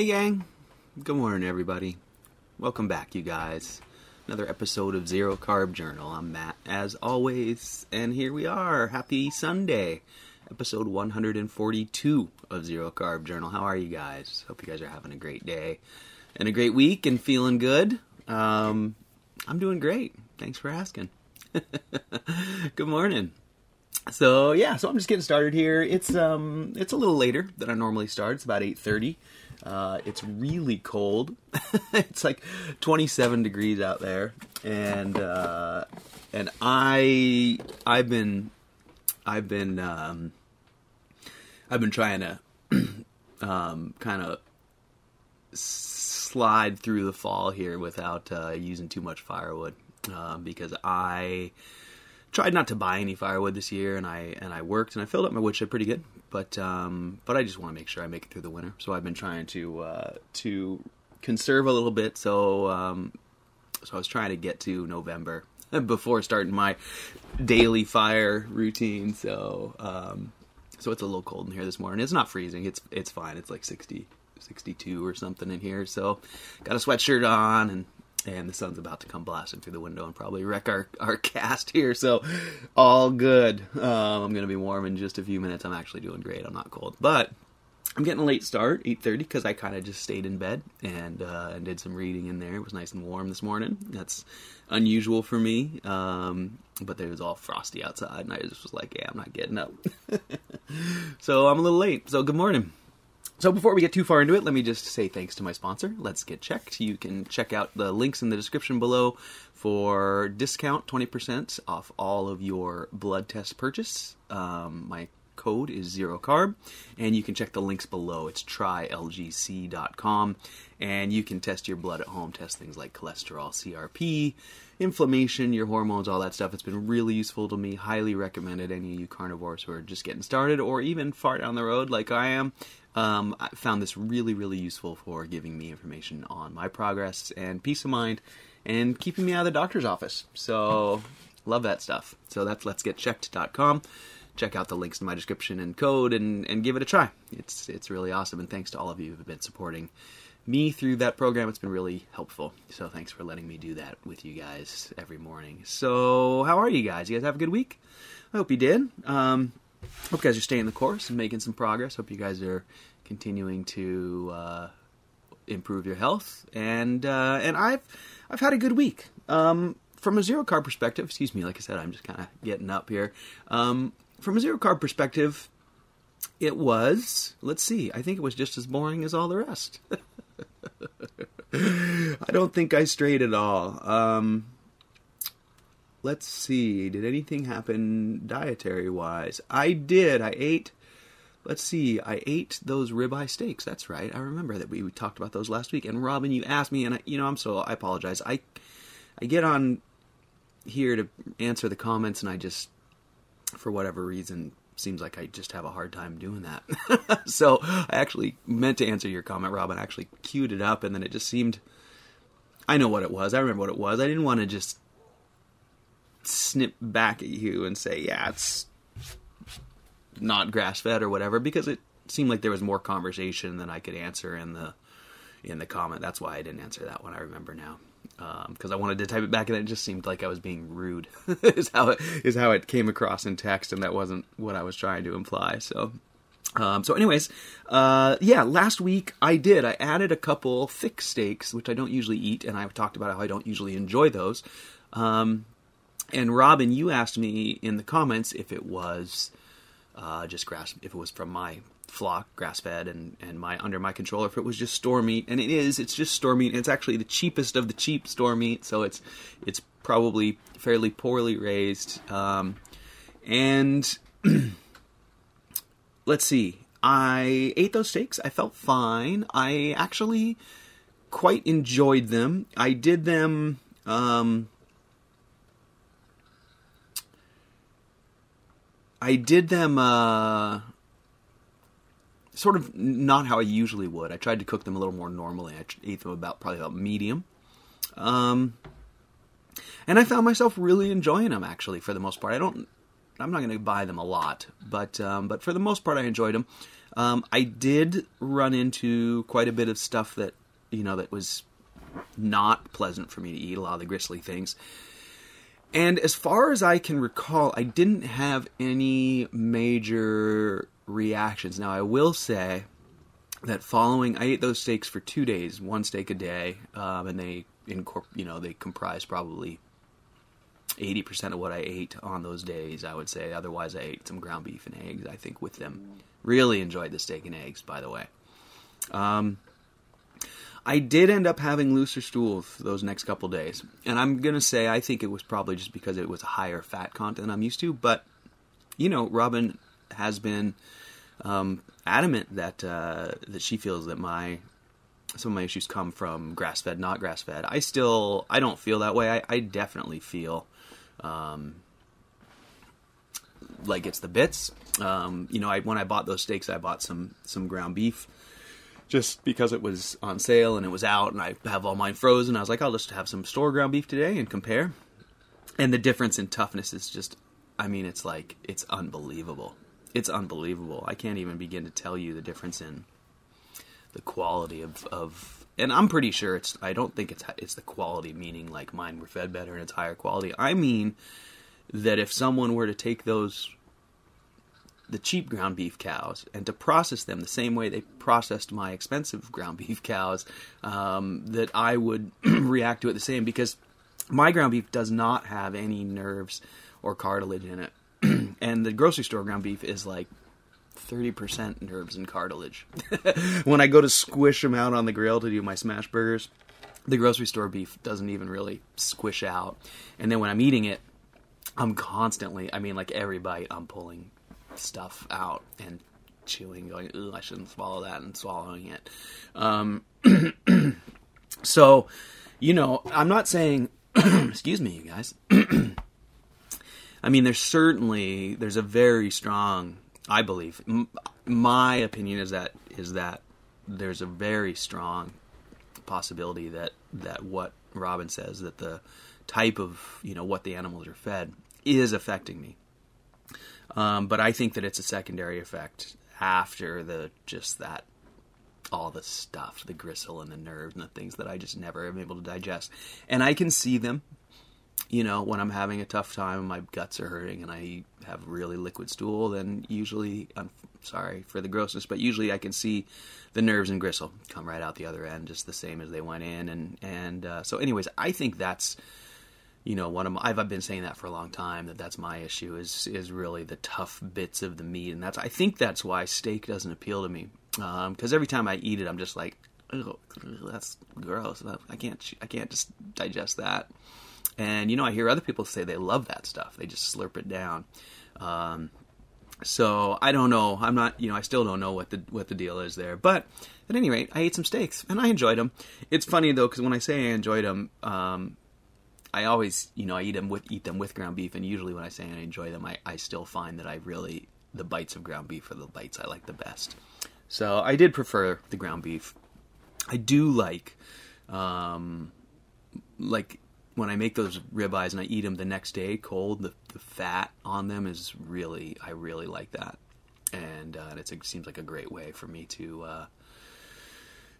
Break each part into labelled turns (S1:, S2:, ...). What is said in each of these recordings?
S1: Hey, gang. Good morning, everybody. Welcome back, you guys. Another episode of Zero Carb Journal. I'm Matt, as always, and here we are. Happy Sunday, episode 142 of Zero Carb Journal. How are you guys? Hope you guys are having a great day and a great week and feeling good. Um, I'm doing great. Thanks for asking. Good morning. So yeah, so I'm just getting started here. It's um it's a little later than I normally start. It's about 8:30. Uh, it's really cold. it's like 27 degrees out there, and uh, and I I've been I've been um, I've been trying to um, kind of slide through the fall here without uh, using too much firewood uh, because I tried not to buy any firewood this year, and I and I worked and I filled up my woodshed pretty good, but um, but I just want to make sure I make it through the winter. So I've been trying to uh, to conserve a little bit. So um, so I was trying to get to November before starting my daily fire routine. So um, so it's a little cold in here this morning. It's not freezing. It's it's fine. It's like 60, 62 or something in here. So got a sweatshirt on and and the sun's about to come blasting through the window and probably wreck our, our cast here. So, all good. Um, I'm going to be warm in just a few minutes. I'm actually doing great. I'm not cold, but I'm getting a late start, 8:30, because I kind of just stayed in bed and uh, and did some reading in there. It was nice and warm this morning. That's unusual for me, um, but it was all frosty outside, and I just was like, "Yeah, I'm not getting up." so I'm a little late. So good morning. So before we get too far into it, let me just say thanks to my sponsor, Let's Get Checked. You can check out the links in the description below for discount 20% off all of your blood test purchase. Um, my code is zero carb, and you can check the links below. It's trylgc.com, and you can test your blood at home, test things like cholesterol, CRP, inflammation, your hormones, all that stuff. It's been really useful to me. Highly recommended any of you carnivores who are just getting started or even far down the road like I am. Um, I found this really, really useful for giving me information on my progress and peace of mind and keeping me out of the doctor's office. So, love that stuff. So, that's let's get checked.com. Check out the links in my description and code and, and give it a try. It's, it's really awesome. And thanks to all of you who have been supporting me through that program. It's been really helpful. So, thanks for letting me do that with you guys every morning. So, how are you guys? You guys have a good week? I hope you did. Um, hope you guys are staying the course and making some progress. Hope you guys are continuing to uh, improve your health. And uh, and I've I've had a good week. Um, from a zero carb perspective, excuse me, like I said, I'm just kind of getting up here. Um, from a zero carb perspective, it was, let's see, I think it was just as boring as all the rest. I don't think I strayed at all. Um, let's see, did anything happen dietary wise? I did. I ate. Let's see. I ate those ribeye steaks. That's right. I remember that we, we talked about those last week. And Robin, you asked me, and I, you know, I'm so I apologize. I I get on here to answer the comments, and I just, for whatever reason, seems like I just have a hard time doing that. so I actually meant to answer your comment, Robin. I actually queued it up, and then it just seemed. I know what it was. I remember what it was. I didn't want to just snip back at you and say, yeah, it's not grass fed or whatever, because it seemed like there was more conversation than I could answer in the in the comment. That's why I didn't answer that one. I remember now because um, I wanted to type it back, and it just seemed like I was being rude. is how it is how it came across in text, and that wasn't what I was trying to imply. So. Um, so, anyways, uh, yeah, last week I did. I added a couple thick steaks, which I don't usually eat, and I've talked about how I don't usually enjoy those. Um, and Robin, you asked me in the comments if it was uh, just grass, if it was from my flock, grass fed, and and my under my control, or if it was just store meat. And it is. It's just store meat. It's actually the cheapest of the cheap store meat, so it's it's probably fairly poorly raised. Um, and let's see. I ate those steaks. I felt fine. I actually quite enjoyed them. I did them. Um, I did them uh, sort of not how I usually would. I tried to cook them a little more normally. I ate them about probably about medium. Um, and I found myself really enjoying them actually for the most part. I don't I'm not going to buy them a lot, but um, but for the most part, I enjoyed them. Um, I did run into quite a bit of stuff that you know that was not pleasant for me to eat. A lot of the gristly things. And as far as I can recall, I didn't have any major reactions. Now, I will say that following, I ate those steaks for two days, one steak a day, um, and they incorp- you know, they comprise probably 80% of what I ate on those days, I would say. Otherwise, I ate some ground beef and eggs, I think, with them. Really enjoyed the steak and eggs, by the way. Um, I did end up having looser stools those next couple days. And I'm going to say I think it was probably just because it was a higher fat content I'm used to. But, you know, Robin has been um, adamant that uh, that she feels that my some of my issues come from grass fed, not grass fed. I still I don't feel that way. I, I definitely feel um, like it's the bits. Um, you know, I when I bought those steaks, I bought some some ground beef just because it was on sale and it was out, and I have all mine frozen. I was like, I'll just have some store ground beef today and compare. And the difference in toughness is just, I mean, it's like it's unbelievable. It's unbelievable. I can't even begin to tell you the difference in the quality of, of and I'm pretty sure it's I don't think it's it's the quality meaning like mine were fed better and it's higher quality. I mean that if someone were to take those the cheap ground beef cows and to process them the same way they processed my expensive ground beef cows, um, that I would react to it the same because my ground beef does not have any nerves or cartilage in it. and the grocery store ground beef is like 30% nerves and cartilage. when I go to squish them out on the grill to do my smash burgers, the grocery store beef doesn't even really squish out. And then when I'm eating it, I'm constantly, I mean, like every bite, I'm pulling stuff out and chewing, going, "Ooh, I shouldn't swallow that," and swallowing it. Um, so, you know, I'm not saying, excuse me, you guys. I mean, there's certainly there's a very strong, I believe. M- my opinion is that is that there's a very strong possibility that that what Robin says that the type of you know what the animals are fed is affecting me. Um, but I think that it's a secondary effect after the just that all the stuff, the gristle and the nerves and the things that I just never am able to digest. And I can see them, you know, when I'm having a tough time, my guts are hurting, and I have really liquid stool. Then usually, I'm sorry for the grossness, but usually I can see the nerves and gristle come right out the other end, just the same as they went in. And and uh, so, anyways, I think that's you know one of my, I've, been saying that for a long time that that's my issue is is really the tough bits of the meat. And that's I think that's why steak doesn't appeal to me. Because um, every time I eat it I'm just like that's gross. I can't I can't just digest that. And you know I hear other people say they love that stuff. They just slurp it down. Um, so I don't know. I'm not you know I still don't know what the what the deal is there. But at any rate I ate some steaks and I enjoyed them it's funny though because when I say I enjoyed them um, I always, you know, I eat them with eat them with ground beef, and usually when I say I enjoy them, I, I still find that I really the bites of ground beef are the bites I like the best. So I did prefer the ground beef. I do like, um, like when I make those ribeyes and I eat them the next day cold, the, the fat on them is really I really like that, and uh, it seems like a great way for me to uh,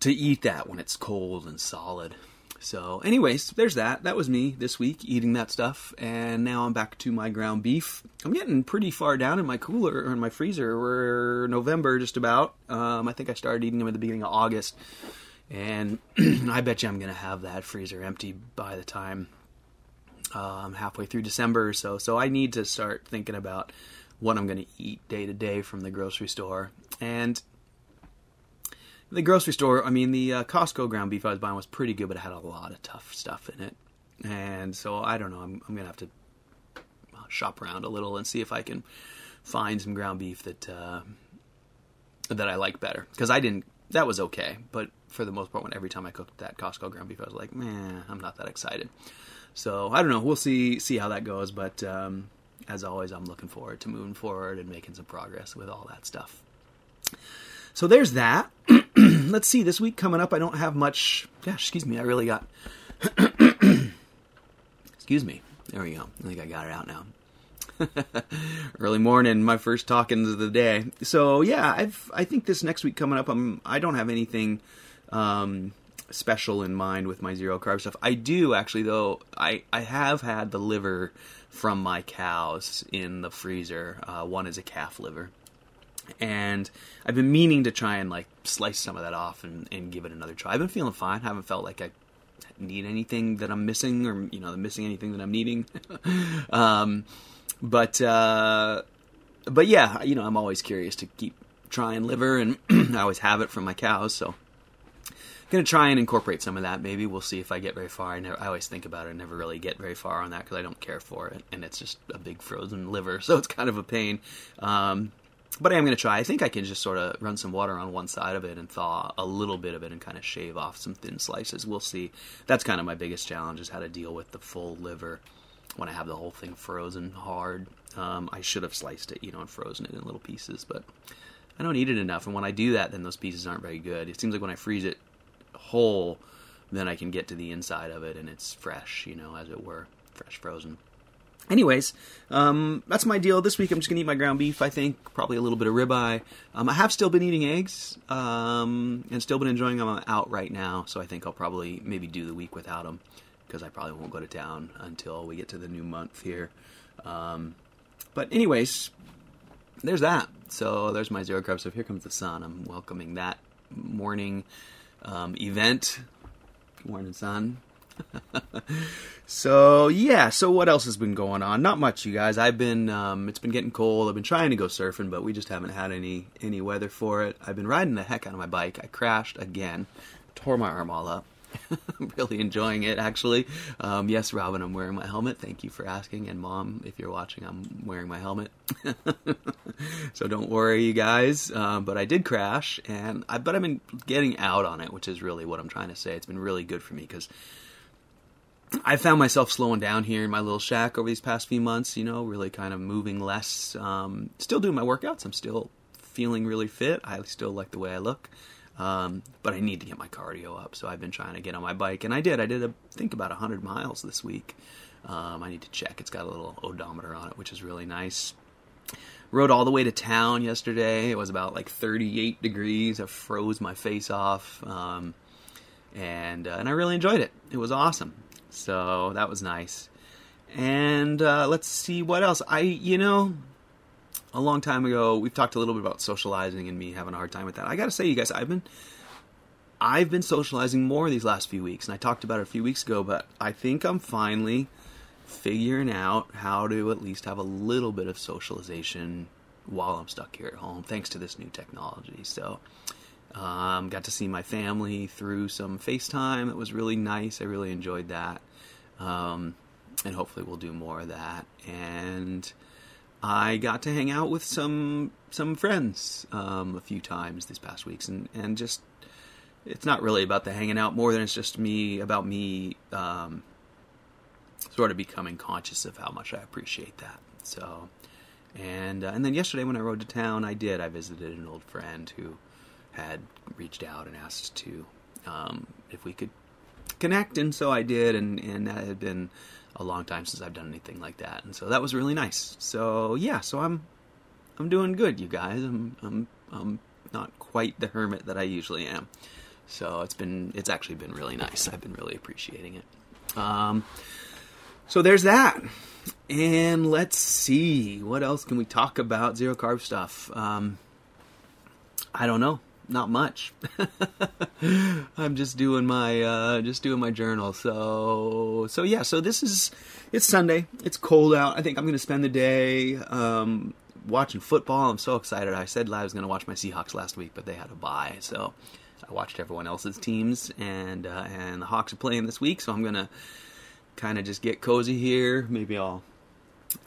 S1: to eat that when it's cold and solid. So, anyways, there's that. That was me this week eating that stuff, and now I'm back to my ground beef. I'm getting pretty far down in my cooler or in my freezer. We're November just about. Um, I think I started eating them at the beginning of August, and I bet you I'm gonna have that freezer empty by the time um, halfway through December or so. So I need to start thinking about what I'm gonna eat day to day from the grocery store, and the grocery store, I mean, the uh, Costco ground beef I was buying was pretty good, but it had a lot of tough stuff in it. And so I don't know. I'm, I'm gonna have to uh, shop around a little and see if I can find some ground beef that uh, that I like better. Because I didn't. That was okay, but for the most part, when every time I cooked that Costco ground beef, I was like, man, I'm not that excited. So I don't know. We'll see see how that goes. But um, as always, I'm looking forward to moving forward and making some progress with all that stuff. So there's that. Let's see. This week coming up, I don't have much. Gosh, excuse me. I really got. excuse me. There we go. I think I got it out now. Early morning, my first talkings of the day. So yeah, I've I think this next week coming up, I'm I don't have anything um, special in mind with my zero carb stuff. I do actually though. I I have had the liver from my cows in the freezer. Uh, one is a calf liver, and I've been meaning to try and like slice some of that off and, and give it another try. I've been feeling fine. I haven't felt like I need anything that I'm missing or you know missing anything that I'm needing. um, but uh, but yeah, you know I'm always curious to keep trying liver, and I always have it from my cows, so. I'm gonna try and incorporate some of that. Maybe we'll see if I get very far. I, never, I always think about it. I never really get very far on that because I don't care for it, and it's just a big frozen liver, so it's kind of a pain. Um, but I am going to try. I think I can just sort of run some water on one side of it and thaw a little bit of it and kind of shave off some thin slices. We'll see. That's kind of my biggest challenge is how to deal with the full liver when I have the whole thing frozen hard. Um, I should have sliced it, you know, and frozen it in little pieces, but I don't eat it enough. And when I do that, then those pieces aren't very good. It seems like when I freeze it whole, then I can get to the inside of it and it's fresh, you know, as it were, fresh frozen. Anyways, um, that's my deal. This week I'm just gonna eat my ground beef. I think probably a little bit of ribeye. Um, I have still been eating eggs um, and still been enjoying them. Out right now, so I think I'll probably maybe do the week without them because I probably won't go to town until we get to the new month here. Um, but anyways, there's that. So there's my zero carb. So here comes the sun. I'm welcoming that morning um, event. Morning sun. so yeah, so what else has been going on? Not much, you guys. I've been um, it's been getting cold. I've been trying to go surfing, but we just haven't had any any weather for it. I've been riding the heck out of my bike. I crashed again, tore my arm all up. I'm really enjoying it, actually. Um, yes, Robin, I'm wearing my helmet. Thank you for asking. And Mom, if you're watching, I'm wearing my helmet. so don't worry, you guys. Um, but I did crash, and I, but I've been getting out on it, which is really what I'm trying to say. It's been really good for me because I found myself slowing down here in my little shack over these past few months. You know, really kind of moving less. Um, still doing my workouts. I'm still feeling really fit. I still like the way I look. Um, but I need to get my cardio up, so I've been trying to get on my bike, and I did. I did, think, about 100 miles this week. Um, I need to check. It's got a little odometer on it, which is really nice. Rode all the way to town yesterday. It was about like 38 degrees. I froze my face off, um, and uh, and I really enjoyed it. It was awesome. So that was nice. And uh, let's see what else. I, you know, a long time ago, we've talked a little bit about socializing and me having a hard time with that. I got to say, you guys, I've been, I've been socializing more these last few weeks, and I talked about it a few weeks ago. But I think I'm finally figuring out how to at least have a little bit of socialization while I'm stuck here at home, thanks to this new technology. So um, got to see my family through some FaceTime. It was really nice. I really enjoyed that. Um, and hopefully we'll do more of that. And I got to hang out with some some friends um, a few times these past weeks, and and just it's not really about the hanging out more than it's just me about me um, sort of becoming conscious of how much I appreciate that. So, and uh, and then yesterday when I rode to town, I did. I visited an old friend who had reached out and asked to um, if we could connect, and so I did, and and that had been a long time since I've done anything like that, and so that was really nice. So yeah, so I'm I'm doing good, you guys. I'm I'm I'm not quite the hermit that I usually am. So it's been it's actually been really nice. I've been really appreciating it. Um, so there's that. And let's see what else can we talk about zero carb stuff. Um, I don't know not much. I'm just doing my uh, just doing my journal. So so yeah. So this is it's Sunday. It's cold out. I think I'm going to spend the day um, watching football. I'm so excited. I said I was going to watch my Seahawks last week, but they had a bye, so I watched everyone else's teams, and uh, and the Hawks are playing this week. So I'm going to kind of just get cozy here. Maybe I'll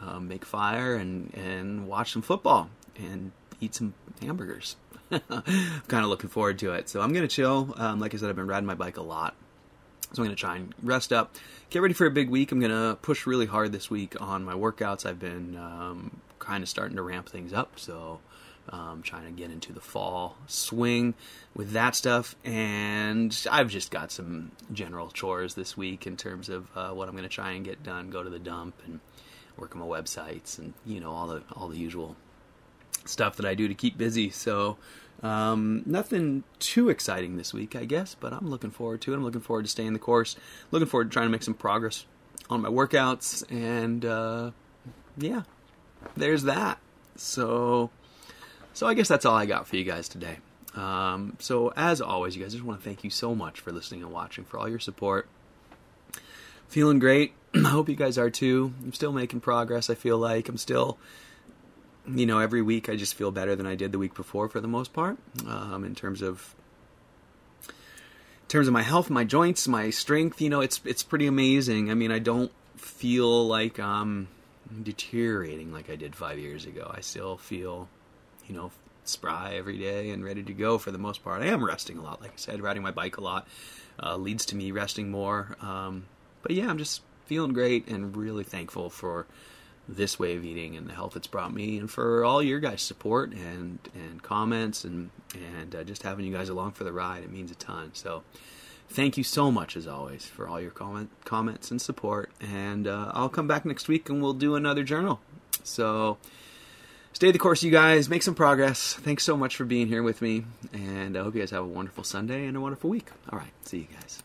S1: uh, make fire and and watch some football and eat some hamburgers. I'm kind of looking forward to it. So I'm going to chill. Um, like I said, I've been riding my bike a lot. So I'm going to try and rest up, get ready for a big week. I'm going to push really hard this week on my workouts. I've been um, kind of starting to ramp things up. So um, trying to get into the fall swing with that stuff. And I've just got some general chores this week in terms of uh, what I'm going to try and get done. Go to the dump and work on my websites and you know all the all the usual stuff that I do to keep busy. So um, nothing too exciting this week, I guess, but I'm looking forward to it. I'm looking forward to staying the course. Looking forward to trying to make some progress on my workouts, and uh, yeah, there's that. So, so I guess that's all I got for you guys today. Um, so as always, you guys, just want to thank you so much for listening and watching, for all your support. Feeling great. I hope you guys are too. I'm still making progress. I feel like I'm still you know, every week I just feel better than I did the week before for the most part, um, in terms of in terms of my health, my joints, my strength. You know, it's it's pretty amazing. I mean, I don't feel like I'm deteriorating like I did five years ago. I still feel, you know, spry every day and ready to go for the most part. I am resting a lot, like I said, riding my bike a lot uh, leads to me resting more. Um, but yeah, I'm just feeling great and really thankful for this way of eating and the health it's brought me, and for all your guys' support and and comments and and uh, just having you guys along for the ride. It means a ton. So. Thank you so much, as always, for all your comment, comments and support. And uh, I'll come back next week and we'll do another journal. So, stay the course, you guys. Make some progress. Thanks so much for being here with me. And I hope you guys have a wonderful Sunday and a wonderful week. All right. See you guys.